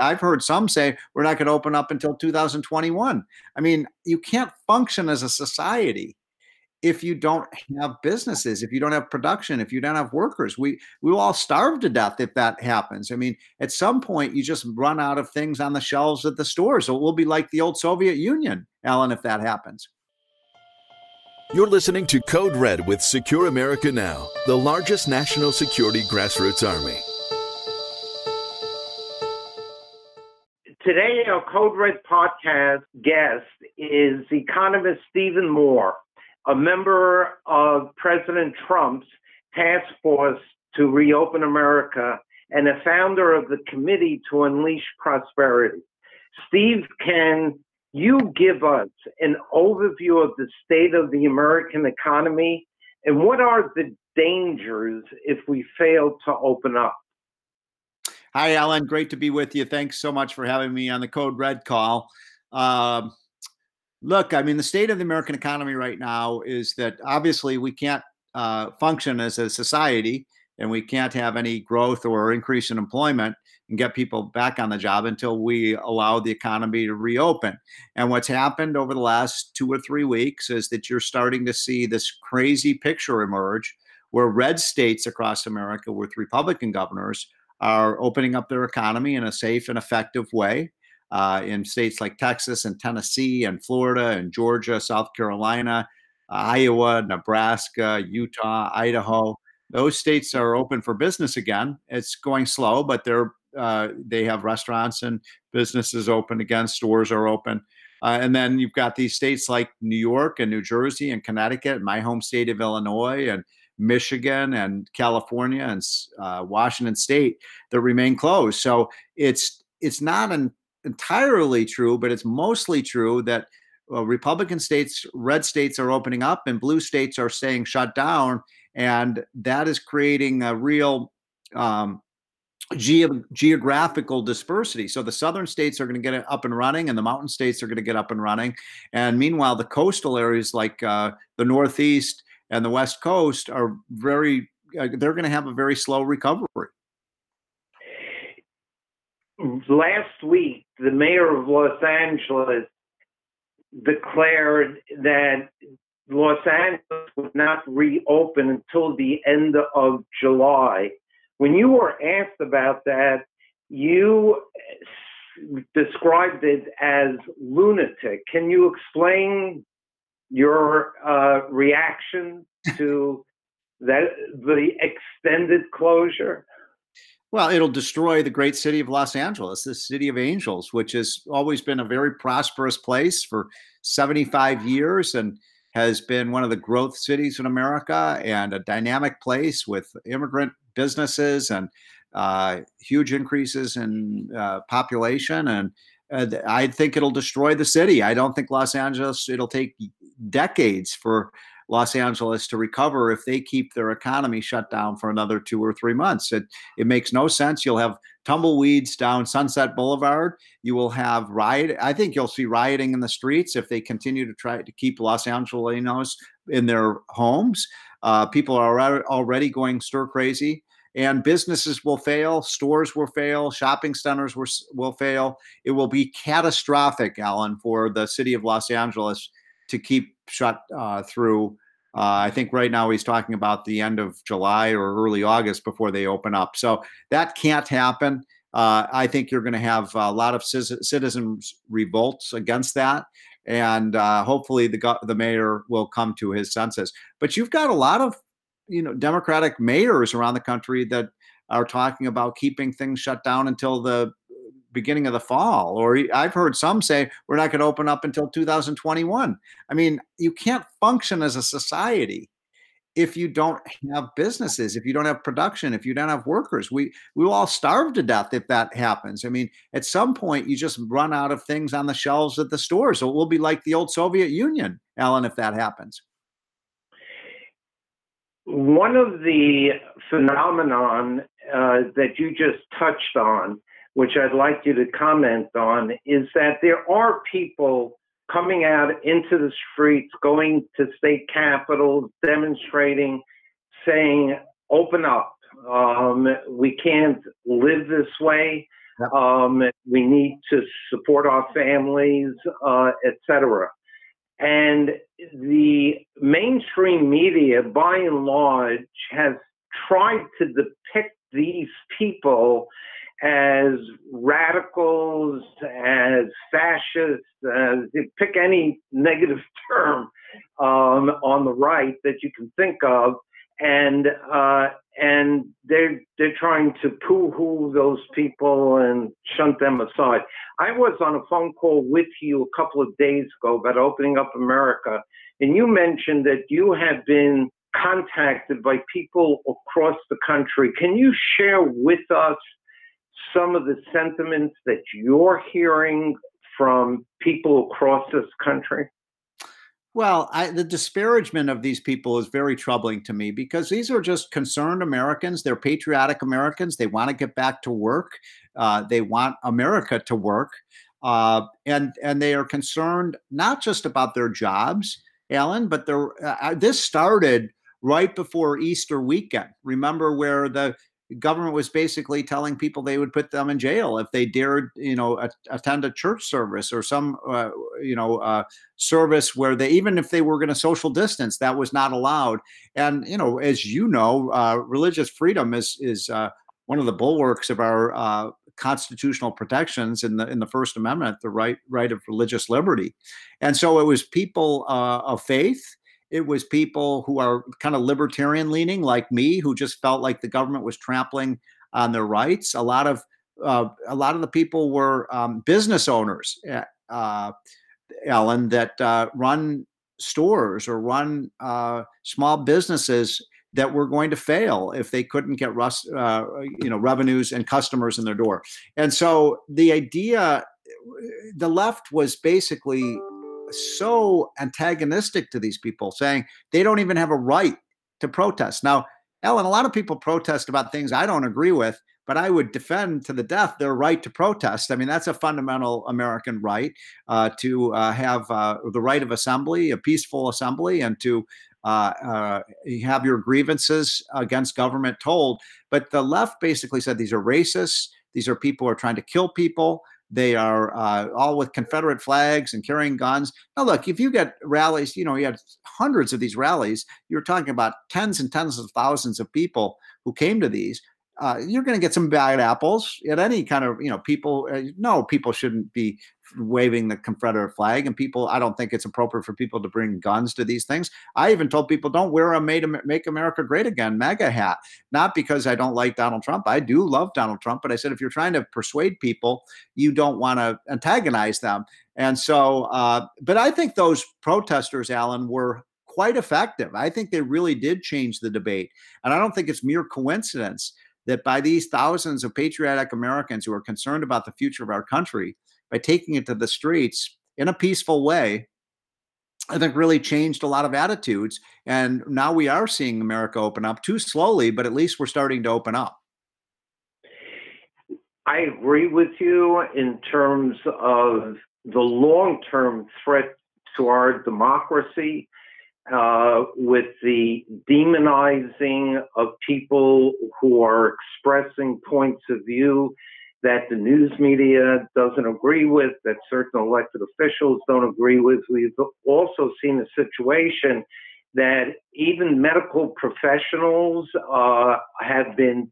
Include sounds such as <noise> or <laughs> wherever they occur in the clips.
I've heard some say we're not going to open up until 2021. I mean, you can't function as a society if you don't have businesses, if you don't have production, if you don't have workers. We we will all starve to death if that happens. I mean, at some point you just run out of things on the shelves at the stores. So it will be like the old Soviet Union, Alan, if that happens. You're listening to Code Red with Secure America Now, the largest national security grassroots army. Today, our Code Red podcast guest is economist Stephen Moore a member of President Trump's task force to reopen America and a founder of the Committee to Unleash Prosperity. Steve, can you give us an overview of the state of the American economy and what are the dangers if we fail to open up? Hi, Alan. Great to be with you. Thanks so much for having me on the Code Red call. Um, Look, I mean, the state of the American economy right now is that obviously we can't uh, function as a society and we can't have any growth or increase in employment and get people back on the job until we allow the economy to reopen. And what's happened over the last two or three weeks is that you're starting to see this crazy picture emerge where red states across America with Republican governors are opening up their economy in a safe and effective way uh, in states like Texas and Tennessee and Florida and Georgia, South Carolina, uh, Iowa, Nebraska, Utah, Idaho. Those states are open for business again. It's going slow, but they're uh, they have restaurants and businesses open again. Stores are open. Uh, and then you've got these states like New York and New Jersey and Connecticut, my home state of Illinois, and Michigan and California and uh, Washington State that remain closed. So it's it's not an entirely true, but it's mostly true that uh, Republican states, red states are opening up and blue states are staying shut down. And that is creating a real um, ge- geographical dispersity. So the southern states are going to get up and running, and the mountain states are going to get up and running. And meanwhile, the coastal areas like uh, the Northeast and the West Coast are very, uh, they're going to have a very slow recovery last week, the mayor of Los Angeles declared that Los Angeles would not reopen until the end of July. When you were asked about that, you described it as lunatic. Can you explain your uh, reaction to that the extended closure? Well, it'll destroy the great city of Los Angeles, the city of angels, which has always been a very prosperous place for 75 years and has been one of the growth cities in America and a dynamic place with immigrant businesses and uh, huge increases in uh, population. And uh, I think it'll destroy the city. I don't think Los Angeles, it'll take decades for Los Angeles to recover if they keep their economy shut down for another two or three months. It it makes no sense. You'll have tumbleweeds down Sunset Boulevard. You will have riot. I think you'll see rioting in the streets if they continue to try to keep Los Angelenos in their homes. Uh, people are already going stir crazy and businesses will fail, stores will fail, shopping centers will, will fail. It will be catastrophic, Alan, for the city of Los Angeles to keep shut uh, through. Uh, I think right now he's talking about the end of July or early August before they open up. So that can't happen. Uh, I think you're going to have a lot of citizens revolts against that, and uh, hopefully the the mayor will come to his senses. But you've got a lot of you know Democratic mayors around the country that are talking about keeping things shut down until the beginning of the fall or i've heard some say we're not going to open up until 2021 i mean you can't function as a society if you don't have businesses if you don't have production if you don't have workers. We we will all starve to death if that happens. I mean at some point you just run out of things on the shelves at the store. So it will be like the old soviet union alan if that happens. One of the phenomenon uh, that you just touched on which I'd like you to comment on, is that there are people coming out into the streets, going to state capitals, demonstrating, saying, open up. Um, we can't live this way. Um, we need to support our families, uh, etc. And the mainstream media, by and large, has tried to depict these people as radicals, as fascists, as pick any negative <laughs> term um, on the right that you can think of, and uh, and they're they're trying to poo-hoo those people and shunt them aside. I was on a phone call with you a couple of days ago about opening up America, and you mentioned that you had been contacted by people across the country. Can you share with us some of the sentiments that you're hearing from people across this country? Well, I, the disparagement of these people is very troubling to me because these are just concerned Americans. They're patriotic Americans. They want to get back to work. Uh, they want America to work, uh, and and they are concerned not just about their jobs, Alan, but they're, uh, uh this started right before Easter weekend. Remember where the government was basically telling people they would put them in jail if they dared, you know, a, attend a church service or some, uh, you know, uh, service where they, even if they were going to social distance, that was not allowed. And you know, as you know, uh, religious freedom is is uh, one of the bulwarks of our uh, constitutional protections in the in the First Amendment, the right right of religious liberty. And so it was people uh, of faith it was people who are kind of libertarian leaning, like me, who just felt like the government was trampling on their rights. A lot of uh, a lot of the people were um, business owners, eh, uh, Ellen, that uh, run stores or run uh, small businesses that were going to fail if they couldn't get rust, uh, you know, revenues and customers in their door. And so the idea, the left was basically so antagonistic to these people, saying they don't even have a right to protest. Now, Ellen, a lot of people protest about things I don't agree with, but I would defend to the death their right to protest. I mean, that's a fundamental American right uh, to uh, have uh, the right of assembly, a peaceful assembly, and to uh, uh, have your grievances against government told. But the left basically said these are racists. These are people who are trying to kill people. They are uh, all with Confederate flags and carrying guns. Now, look, if you get rallies, you know, you had hundreds of these rallies, you're talking about tens and tens of thousands of people who came to these uh, you're going to get some bad apples at any kind of you know people uh, no people shouldn't be waving the confederate flag and people i don't think it's appropriate for people to bring guns to these things. I even told people don't wear a made make america great again MAGA hat. Not because i don't like donald trump. I do love donald trump but i said if you're trying to persuade people you don't want to antagonize them. And so uh, but i think those protesters alan were quite effective. I think they really did change the debate. And i don't think it's mere coincidence that by these thousands of patriotic Americans who are concerned about the future of our country, by taking it to the streets in a peaceful way, I think really changed a lot of attitudes. And now we are seeing America open up too slowly, but at least we're starting to open up. I agree with you in terms of the long term threat to our democracy uh, with the demonizing of people who are expressing points of view that the news media doesn't agree with, that certain elected officials don't agree with. We've also seen a situation that even medical professionals uh, have been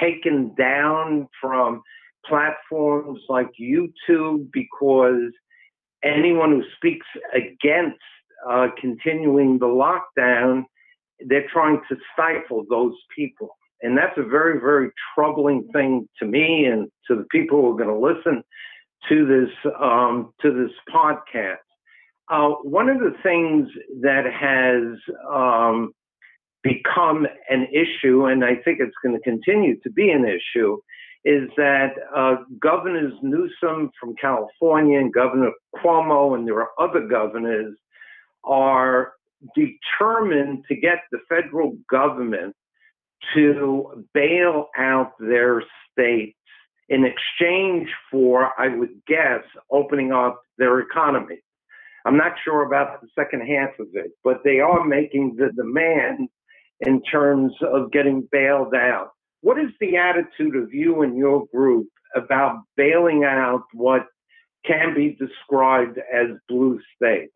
taken down from platforms like YouTube because anyone who speaks against uh, continuing the lockdown, they're trying to stifle those people. And that's a very, very troubling thing to me and to the people who are going to listen to this um, to this podcast. Uh, one of the things that has um, become an issue, and I think it's going to continue to be an issue, is that uh, Governors Newsom from California and Governor Cuomo and there are other governors are determined to get the federal government to bail out their states in exchange for, I would guess, opening up their economy. I'm not sure about the second half of it, but they are making the demand in terms of getting bailed out. What is the attitude of you and your group about bailing out what can be described as blue states?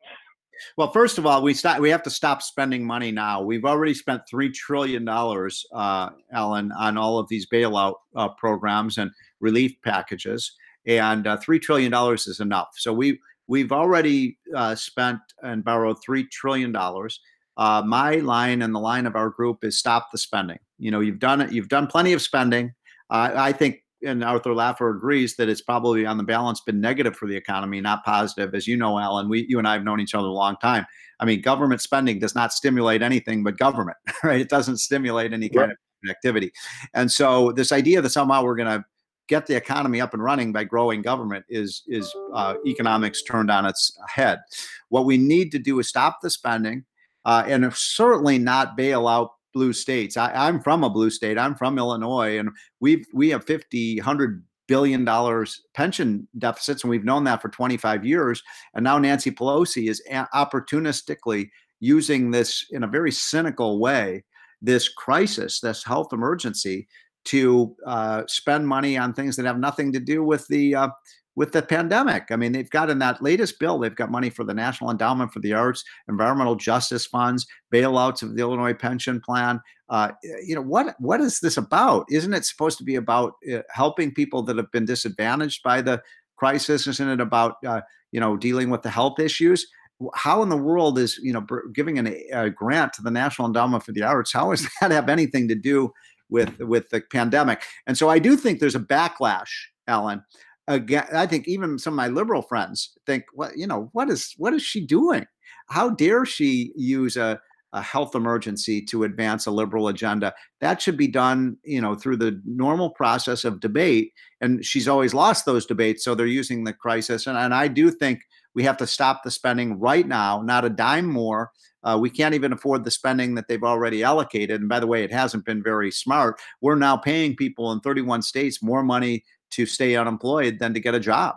Well, first of all, we stop. We have to stop spending money now. We've already spent three trillion dollars, uh, Alan, on all of these bailout uh, programs and relief packages, and uh, three trillion dollars is enough. So we we've already uh, spent and borrowed three trillion dollars. Uh, my line and the line of our group is stop the spending. You know, you've done it. You've done plenty of spending. I think and Arthur Laffer agrees that it's probably on the balance been negative for the economy, not positive. As you know, Alan, we you and I have known each other a long time. I mean, government spending does not stimulate anything but government, <laughs> right? It doesn't stimulate any kind of activity. And so this idea that somehow we're going to get the economy up and running by growing government is is uh, economics turned on its head. What we need to do is stop the spending, uh, and certainly not bail out blue states. I, am from a blue state. I'm from Illinois, and we've we have 50, 100 billion dollars pension deficits, and we've known that for 25 years. And now Nancy Pelosi is opportunistically using this in a very cynical way, this crisis, this health emergency, to uh, spend money on things that have nothing to do with the uh, with the pandemic. I mean, they've got in that latest bill, they've got money for the National Endowment for the Arts, environmental justice funds, bailouts of the Illinois pension plan. Uh, you know, what what is this about? Isn't it supposed to be about uh, helping people that have been disadvantaged by the crisis? Isn't it about uh, you know dealing with the health issues? How in the world is you know giving an, a grant to the National Endowment for the Arts? How does <laughs> that have anything to do with with the pandemic? And so I do think there's a backlash, Alan, again, I think even some of my liberal friends think, well, you know, what is what is she doing? How dare she use a, a health emergency to advance a liberal agenda? That should be done, you know, through the normal process of debate. And she's always lost those debates, so they're using the crisis. And, and I do think we have to stop the spending right now, not a dime more. Uh, we can't even afford the spending that they've already allocated. And by the way, it hasn't been very smart. We're now paying people in 31 states more money to stay unemployed than to get a job.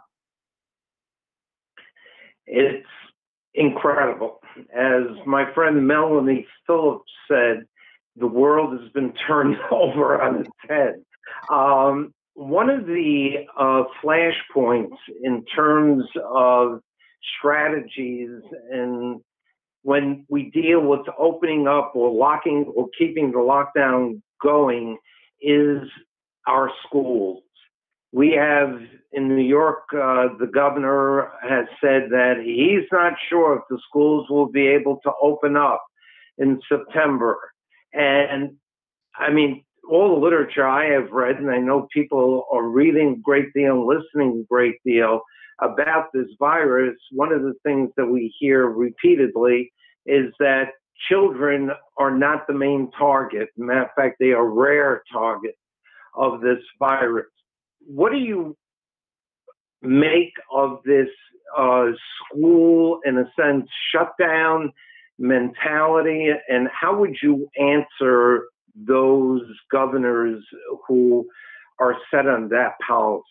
It's incredible. As my friend Melanie Phillips said, the world has been <laughs> turned over on its head. Um, one of the uh, flashpoints in terms of strategies and when we deal with opening up or locking or keeping the lockdown going is our schools. We have in New York, uh, the governor has said that he's not sure if the schools will be able to open up in September. And I mean, all the literature I have read, and I know people are reading a great deal, listening a great deal about this virus. One of the things that we hear repeatedly is that children are not the main target. Matter of fact, they are rare targets of this virus what do you make of this uh, school, in a sense, shutdown mentality, and how would you answer those governors who are set on that policy?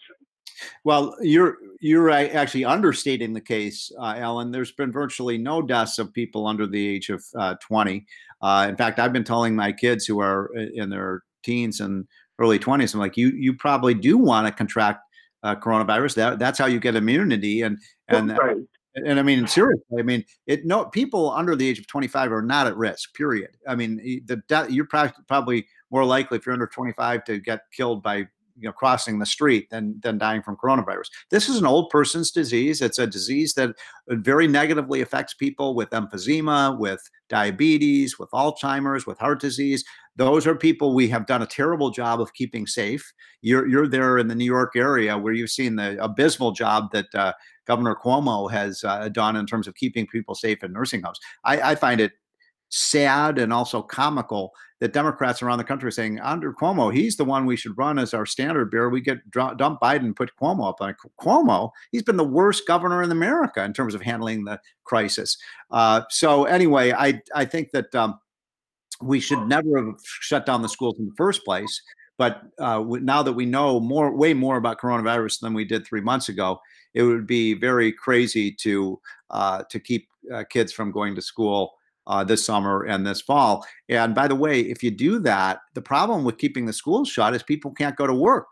Well, you're you're actually understating the case, uh, Alan. There's been virtually no deaths of people under the age of uh, 20. Uh, in fact, I've been telling my kids who are in their teens and early 20s. I'm like, you you probably do want to contract uh, coronavirus. That that's how you get immunity. And and right. and I mean, seriously, I mean, it no people under the age of 25 are not at risk. Period. I mean, the you're probably more likely if you're under 25 to get killed by you know crossing the street than than dying from coronavirus. This is an old person's disease. It's a disease that very negatively affects people with emphysema, with diabetes, with Alzheimer's, with heart disease. Those are people we have done a terrible job of keeping safe. You're you're there in the New York area where you've seen the abysmal job that uh, Governor Cuomo has uh, done in terms of keeping people safe in nursing homes. I, I find it sad and also comical that Democrats around the country are saying under Cuomo, he's the one we should run as our standard bearer. We get dump Biden, put Cuomo up on Cuomo. He's been the worst governor in America in terms of handling the crisis. Uh, so anyway, I I think that um, we should never have shut down the schools in the first place. But uh, now that we know more, way more about coronavirus than we did three months ago, it would be very crazy to uh, to keep uh, kids from going to school uh, this summer and this fall. And by the way, if you do that, the problem with keeping the schools shut is people can't go to work.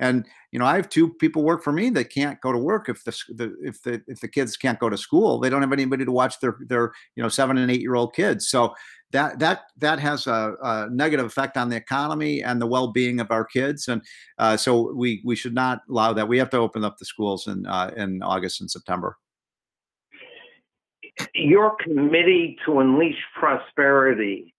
And you know, I have two people work for me that can't go to work if the, the if the if the kids can't go to school. They don't have anybody to watch their their you know seven and eight year old kids. So that that that has a, a, negative effect on the economy and the well being of our kids. And uh, so we we should not allow that. We have to open up the schools in uh, in August and September. Your committee to unleash prosperity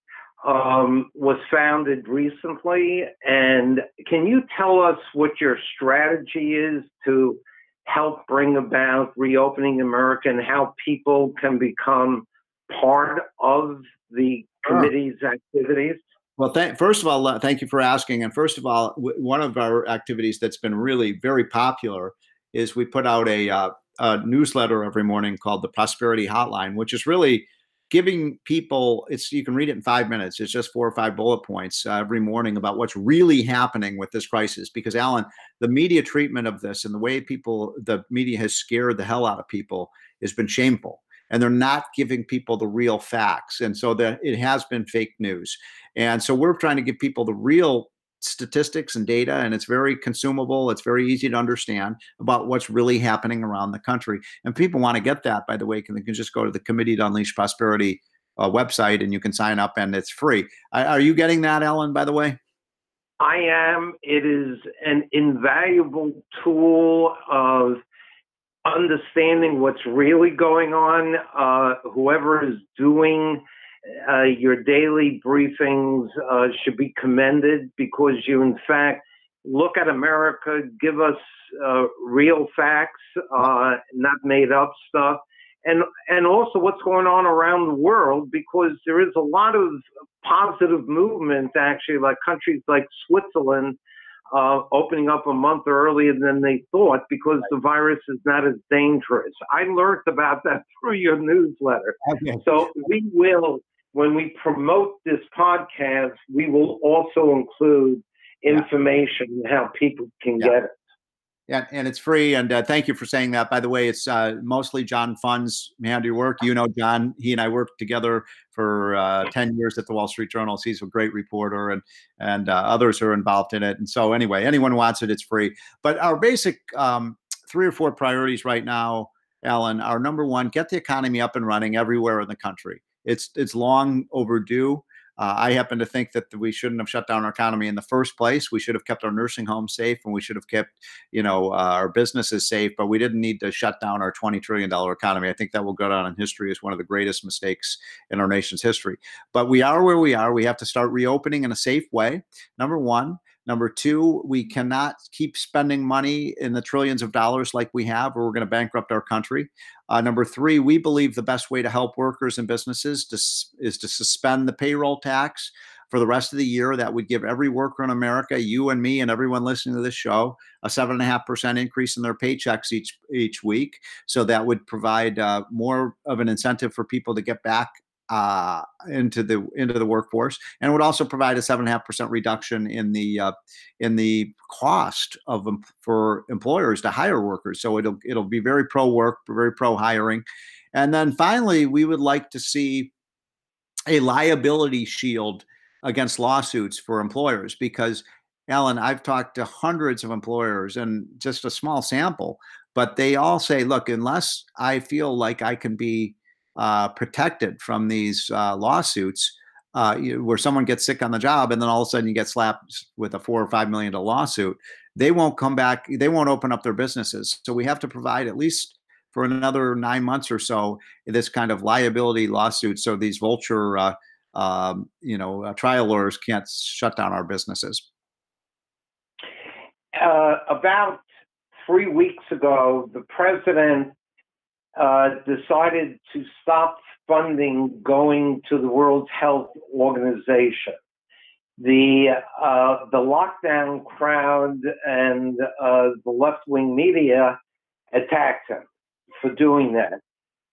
um, was founded recently. And can you tell us what your strategy is to help bring about reopening America and how people can become part of the committee's activities? Well, th- first of all, thank you for asking. And first of all, w- one of our activities that's been really very popular is we put out a, uh, a newsletter every morning called the Prosperity Hotline, which is really giving people it's you can read it in five minutes it's just four or five bullet points uh, every morning about what's really happening with this crisis because alan the media treatment of this and the way people the media has scared the hell out of people has been shameful and they're not giving people the real facts and so that it has been fake news. And so we're trying to give people the real statistics and data and it's very consumable it's very easy to understand about what's really happening around the country. And people want to get that by the way can, they can just go to the committee to unleash prosperity uh, website and you can sign up and it's free. Are you getting that ellen by the way? I am. It is an invaluable tool of understanding what's really going on uh, whoever is doing uh, your daily briefings uh, should be commended because you, in fact, look at America, give us uh, real facts, uh, not made up stuff, and and also what's going on around the world because there is a lot of positive movement actually, like countries like Switzerland. Uh, opening up a month earlier than they thought because the virus is not as dangerous. I learned about that <laughs> through your newsletter. Okay. So we will when we promote this podcast, we will also include information yeah. how people can yeah. get it. Yeah, and it's free. And uh, thank you for saying that. By the way, it's uh, mostly John Fund's handiwork. You know, John. He and I worked together for uh, ten years at the Wall Street Journal. He's a great reporter, and and uh, others are involved in it. And so, anyway, anyone wants it, it's free. But our basic um, three or four priorities right now, Alan, are number one: get the economy up and running everywhere in the country. It's it's long overdue. Uh, I happen to think that we shouldn't have shut down our economy in the first place. We should have kept our nursing homes safe, and we should have kept, you know, uh, our businesses safe. But we didn't need to shut down our twenty trillion dollar economy. I think that will go down in history as one of the greatest mistakes in our nation's history. But we are where we are. We have to start reopening in a safe way. Number one. Number two, we cannot keep spending money in the trillions of dollars like we have, or we're going to bankrupt our country. Uh, number three, we believe the best way to help workers and businesses to, is to suspend the payroll tax for the rest of the year. That would give every worker in America, you and me, and everyone listening to this show, a seven and a half percent increase in their paychecks each each week. So that would provide uh, more of an incentive for people to get back uh, into the into the workforce, and would also provide a seven and a half percent reduction in the uh, in the cost of for employers to hire workers. So it'll it'll be very pro work, very pro hiring, and then finally, we would like to see a liability shield against lawsuits for employers because. Alan, I've talked to hundreds of employers and just a small sample, but they all say, look, unless I feel like I can be uh, protected from these uh, lawsuits uh, you, where someone gets sick on the job and then all of a sudden you get slapped with a four or five million dollar lawsuit they won't come back they won't open up their businesses. So we have to provide at least for another nine months or so this kind of liability lawsuit so these vulture uh, um, you know uh, trial lawyers can't shut down our businesses. Uh, about three weeks ago the president uh, decided to stop funding going to the World Health Organization. The uh, the lockdown crowd and uh, the left wing media attacked him for doing that.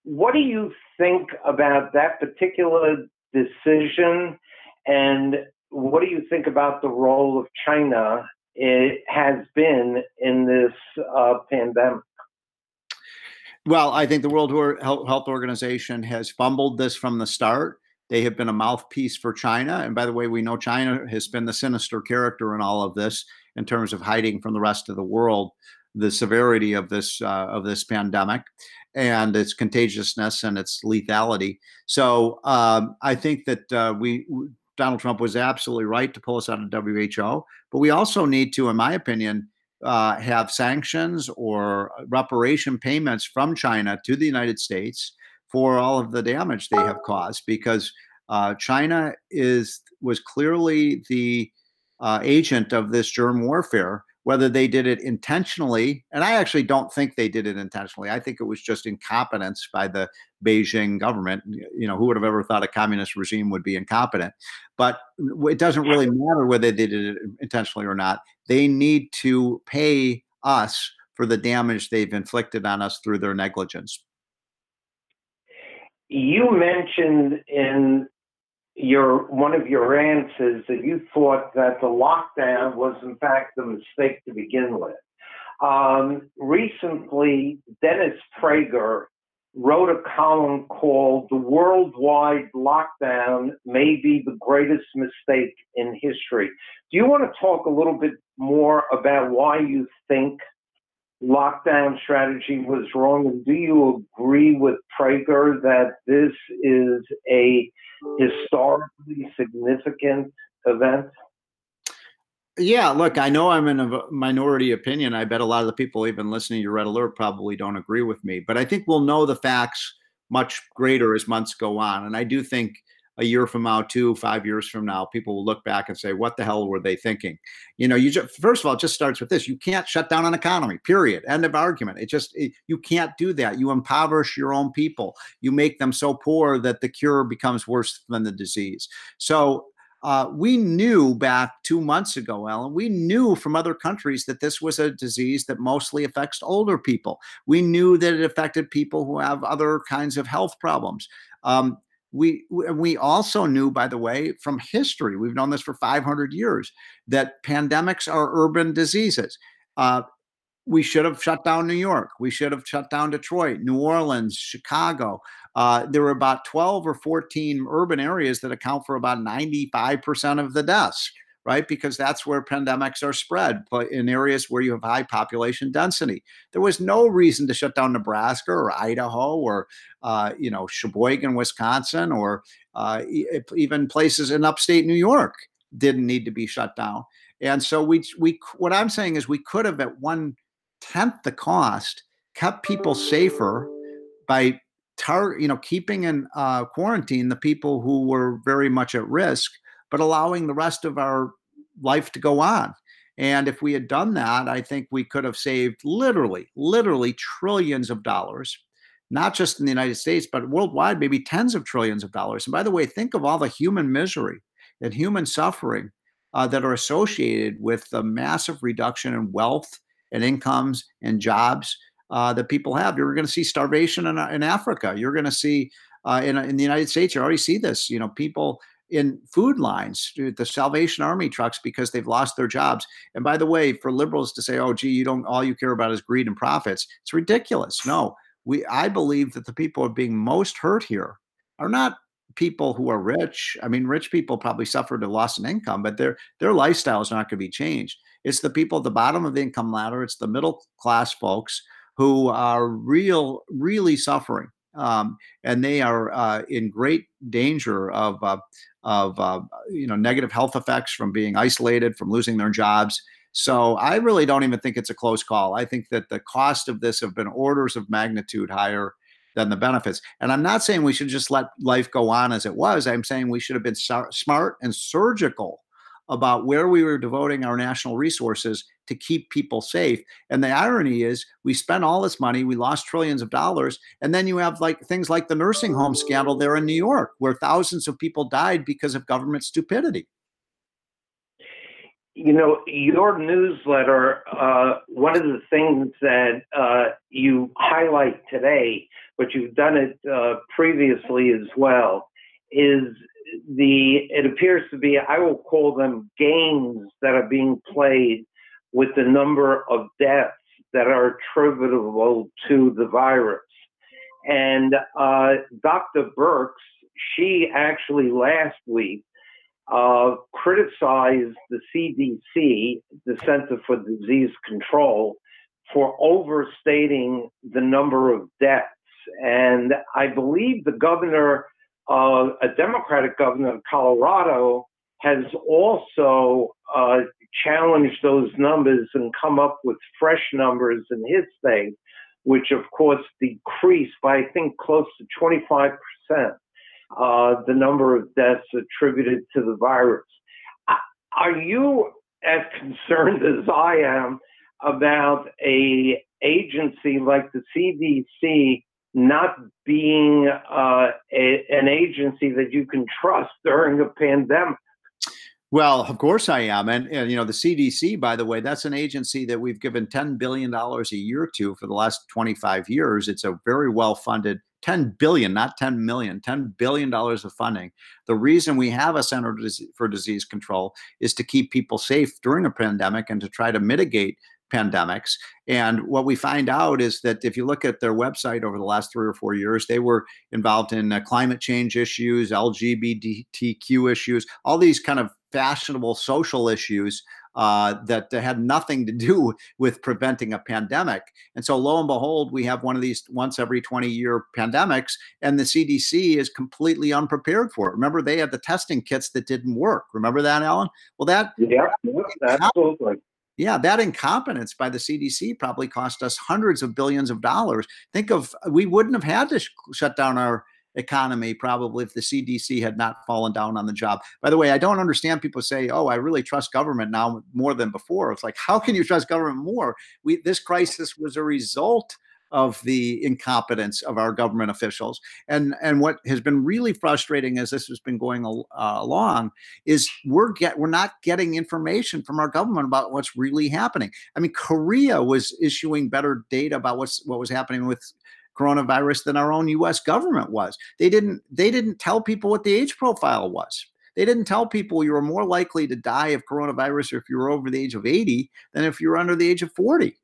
What do you think about that particular decision? And what do you think about the role of China it has been in this uh, pandemic? Well, I think the World Health Organization has fumbled this from the start. They have been a mouthpiece for China. And by the way, we know China has been the sinister character in all of this. in terms of hiding from the rest of the world the severity of this uh, of this pandemic and its contagiousness and its lethality. So um, I think that uh, we Donald Trump was absolutely right to pull us out of WHO, but we also need to, in my opinion, uh, have sanctions or reparation payments from China to the United States for all of the damage they have caused, because uh, China is was clearly the uh, agent of this germ warfare whether they did it intentionally and i actually don't think they did it intentionally i think it was just incompetence by the beijing government you know who would have ever thought a communist regime would be incompetent? But it doesn't really matter whether they did it intentionally or not they need to pay us for the damage they've inflicted on us through their negligence. You mentioned in your one of your answers that you thought that the lockdown was in fact a mistake to begin with. Um, recently, Dennis Prager wrote a column called "The Worldwide Lockdown May Be the Greatest Mistake in History." Do you want to talk a little bit more about why you think lockdown strategy was wrong? And do you agree with Prager that this is a historically significant event? Yeah, look, I know I'm in a minority opinion. I bet a lot of the people even listening to Red Alert probably don't agree with me, but I think we'll know the facts much greater as months go on. And I do think a year from now, two, five years from now, people will look back and say, what the hell were they thinking? You know, you just, first of all, it just starts with this. You can't shut down an economy, period. End of argument. It just, it, you can't do that. You impoverish your own people. You make them so poor that the cure becomes worse than the disease. So uh, we knew back two months ago, Ellen, we knew from other countries that this was a disease that mostly affects older people. We knew that it affected people who have other kinds of health problems. Um, we we also knew by the way from history we've known this for 500 years that pandemics are urban diseases. Uh, we should have shut down new york we should have shut down detroit new orleans chicago. Uh, there were about 12 or 14 urban areas that account for about 95% of the deaths right? Because that's where pandemics are spread but in areas where you have high population density. There was no reason to shut down Nebraska or Idaho or, uh, you know, Sheboygan, Wisconsin, or uh, even places in upstate New York didn't need to be shut down. And so we, we, what I'm saying is we could have at one tenth the cost kept people safer by tar- you know, keeping in uh, quarantine the people who were very much at risk but allowing the rest of our life to go on. And if we had done that, I think we could have saved literally, literally trillions of dollars, not just in the United States, but worldwide, maybe tens of trillions of dollars. And by the way, think of all the human misery and human suffering uh, that are associated with the massive reduction in wealth and incomes and jobs uh, that people have. You're going to see starvation in, in Africa. You're going to see uh, in, in the United States, you already see this. You know, people in food lines, the Salvation Army trucks, because they've lost their jobs. And by the way, for liberals to say, "Oh, gee, you don't all you care about is greed and profits," it's ridiculous. No, we I believe that the people who are being most hurt here are not people who are rich. I mean, rich people probably suffered a loss in income, but their their lifestyle is not going to be changed. It's the people at the bottom of the income ladder. It's the middle class folks who are real, really suffering. Um, and they are uh, in great danger of uh, of uh, you know negative health effects from being isolated, from losing their jobs. So I really don't even think it's a close call. I think that the cost of this have been orders of magnitude higher than the benefits. And I'm not saying we should just let life go on as it was. I'm saying we should have been smart and surgical about where we were devoting our national resources to keep people safe. And the irony is, we spent all this money, we lost trillions of dollars, and then you have like things like the nursing home scandal there in New York, where thousands of people died because of government stupidity. You know, your newsletter, uh, one of the things that uh, you highlight today, but you've done it uh, previously as well, is the it appears to be I will call them games that are being played with the number of deaths that are attributable to the virus. And uh, Dr. Birx, she actually last week uh, criticized the CDC, the Center for Disease Control, for overstating the number of deaths. And I believe the governor, uh, a Democratic governor of Colorado, has also uh, challenged those numbers and come up with fresh numbers in his thing, which of course decreased by, I think, close to 25% uh, the number of deaths attributed to the virus. Are you as concerned as I am about a agency like the CDC not being uh, a, an agency that you can trust during a pandemic? Well, of course I am. And, and, you know, the CDC, by the way, that's an agency that we've given $10 billion a year to for the last 25 years. It's a very well funded 10 billion, not 10 million, 10 billion dollars of funding. The reason we have a Center for Disease Control is to keep people safe during a pandemic and to try to mitigate pandemics. And what we find out is that if you look at their website over the last three or four years, they were involved in uh, climate change issues, LGBTQ issues, all these kind of fashionable social issues uh, that had nothing to do <laughs> with preventing a pandemic. And so, lo and behold, we have one of these once every 20 year pandemics, and the CDC is completely unprepared for it. Remember, they had the testing kits that didn't work. Remember that, Alan? Well, that. Yeah, <laughs> absolutely. Yeah, that incompetence by the CDC probably cost us hundreds of billions of dollars. Think of we wouldn't have had to sh- shut down our economy probably if the CDC had not fallen down on the job. By the way, I don't understand people say, "Oh, I really trust government now more than before." It's like, how can you trust government more? We this crisis was a result of the incompetence of our government officials. And and what has been really frustrating as this has been going uh, along is we're get we're not getting information from our government about what's really happening. I mean, Korea was issuing better data about what's what was happening with coronavirus than our own US government was. They didn't they didn't tell people what the age profile was. They didn't tell people you were more likely to die of coronavirus if you were over the age of 80 than if you were under the age of 40.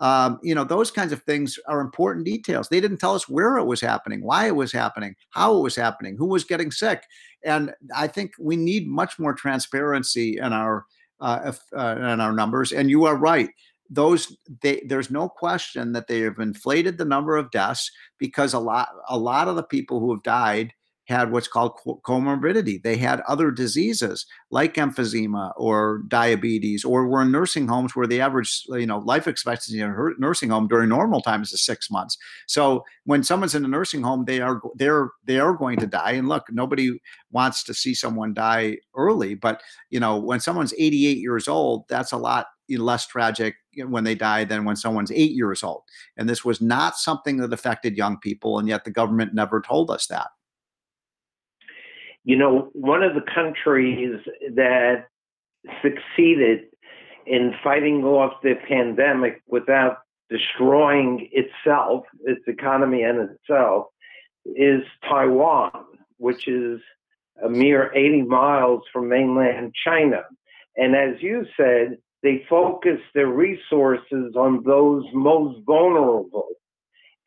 Um, you know, those kinds of things are important details. They didn't tell us where it was happening, why it was happening, how it was happening, who was getting sick. And I think we need much more transparency in our uh, uh, in our numbers. And you are right those they, there's no question that they have inflated the number of deaths because a lot a lot of the people who have died had what's called comorbidity. They had other diseases like emphysema or diabetes, or were in nursing homes where the average, you know, life expectancy in a nursing home during normal times is six months. So when someone's in a nursing home, they are they're they are going to die. And look, nobody wants to see someone die early, but you know, when someone's 88 years old, that's a lot less tragic when they die than when someone's eight years old. And this was not something that affected young people, and yet the government never told us that. You know, one of the countries that succeeded in fighting off the pandemic without destroying itself, its economy and itself, is Taiwan, which is a mere 80 miles from mainland China. And as you said, they focus their resources on those most vulnerable.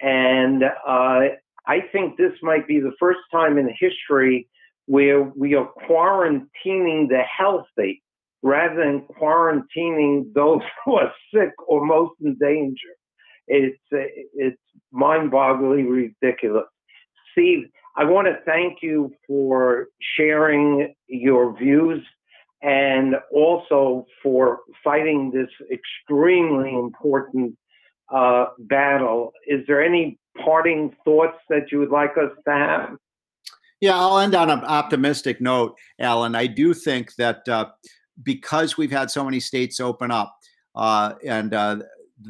And uh, I think this might be the first time in history where we are quarantining the healthy rather than quarantining those <laughs> who are sick or most in danger. It's it's mind-bogglingly ridiculous. Steve, I want to thank you for sharing your views and also for fighting this extremely important uh, battle. Is there any parting thoughts that you would like us to have? Yeah, I'll end on an optimistic note, Alan. I do think that uh, because we've had so many states open up, uh, and uh,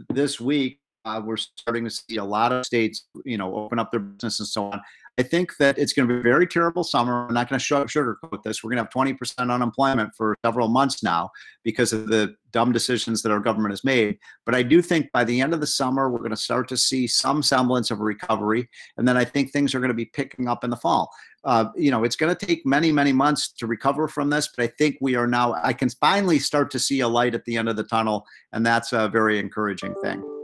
this week uh, we're starting to see a lot of states, you know, open up their business and so on. I think that it's going to be a very terrible summer. I'm not going to sugarcoat this. We're going to have 20% unemployment for several months now because of the dumb decisions that our government has made. But I do think by the end of the summer, we're going to start to see some semblance of a recovery. And then I think things are going to be picking up in the fall. Uh, you know, it's going to take many, many months to recover from this, but I think we are now, I can finally start to see a light at the end of the tunnel. And that's a very encouraging thing.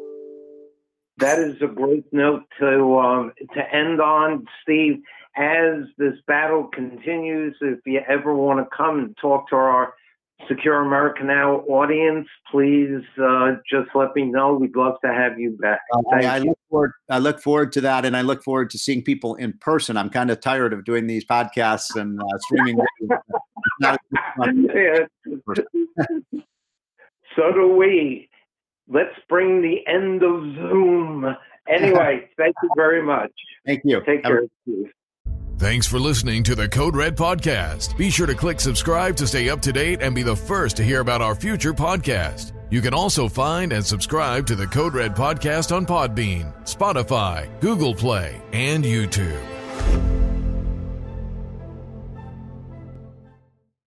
That is a great note to um, to end on, Steve. As this battle continues, if you ever want to come and talk to our Secure America Now audience, please uh, just let me know. We'd love to have you back. I, I, look forward. I look forward to that, and I look forward to seeing people in person. I'm kind of tired of doing these podcasts and uh, streaming. <laughs> <laughs> so do we. Let's bring the end of Zoom. Anyway, <laughs> thank you very much. Thank you. Take care, Steve. Thanks for listening to the Code Red Podcast. Be sure to click subscribe to stay up to date and be the first to hear about our future podcast. You can also find and subscribe to the Code Red Podcast on Podbean, Spotify, Google Play, and YouTube.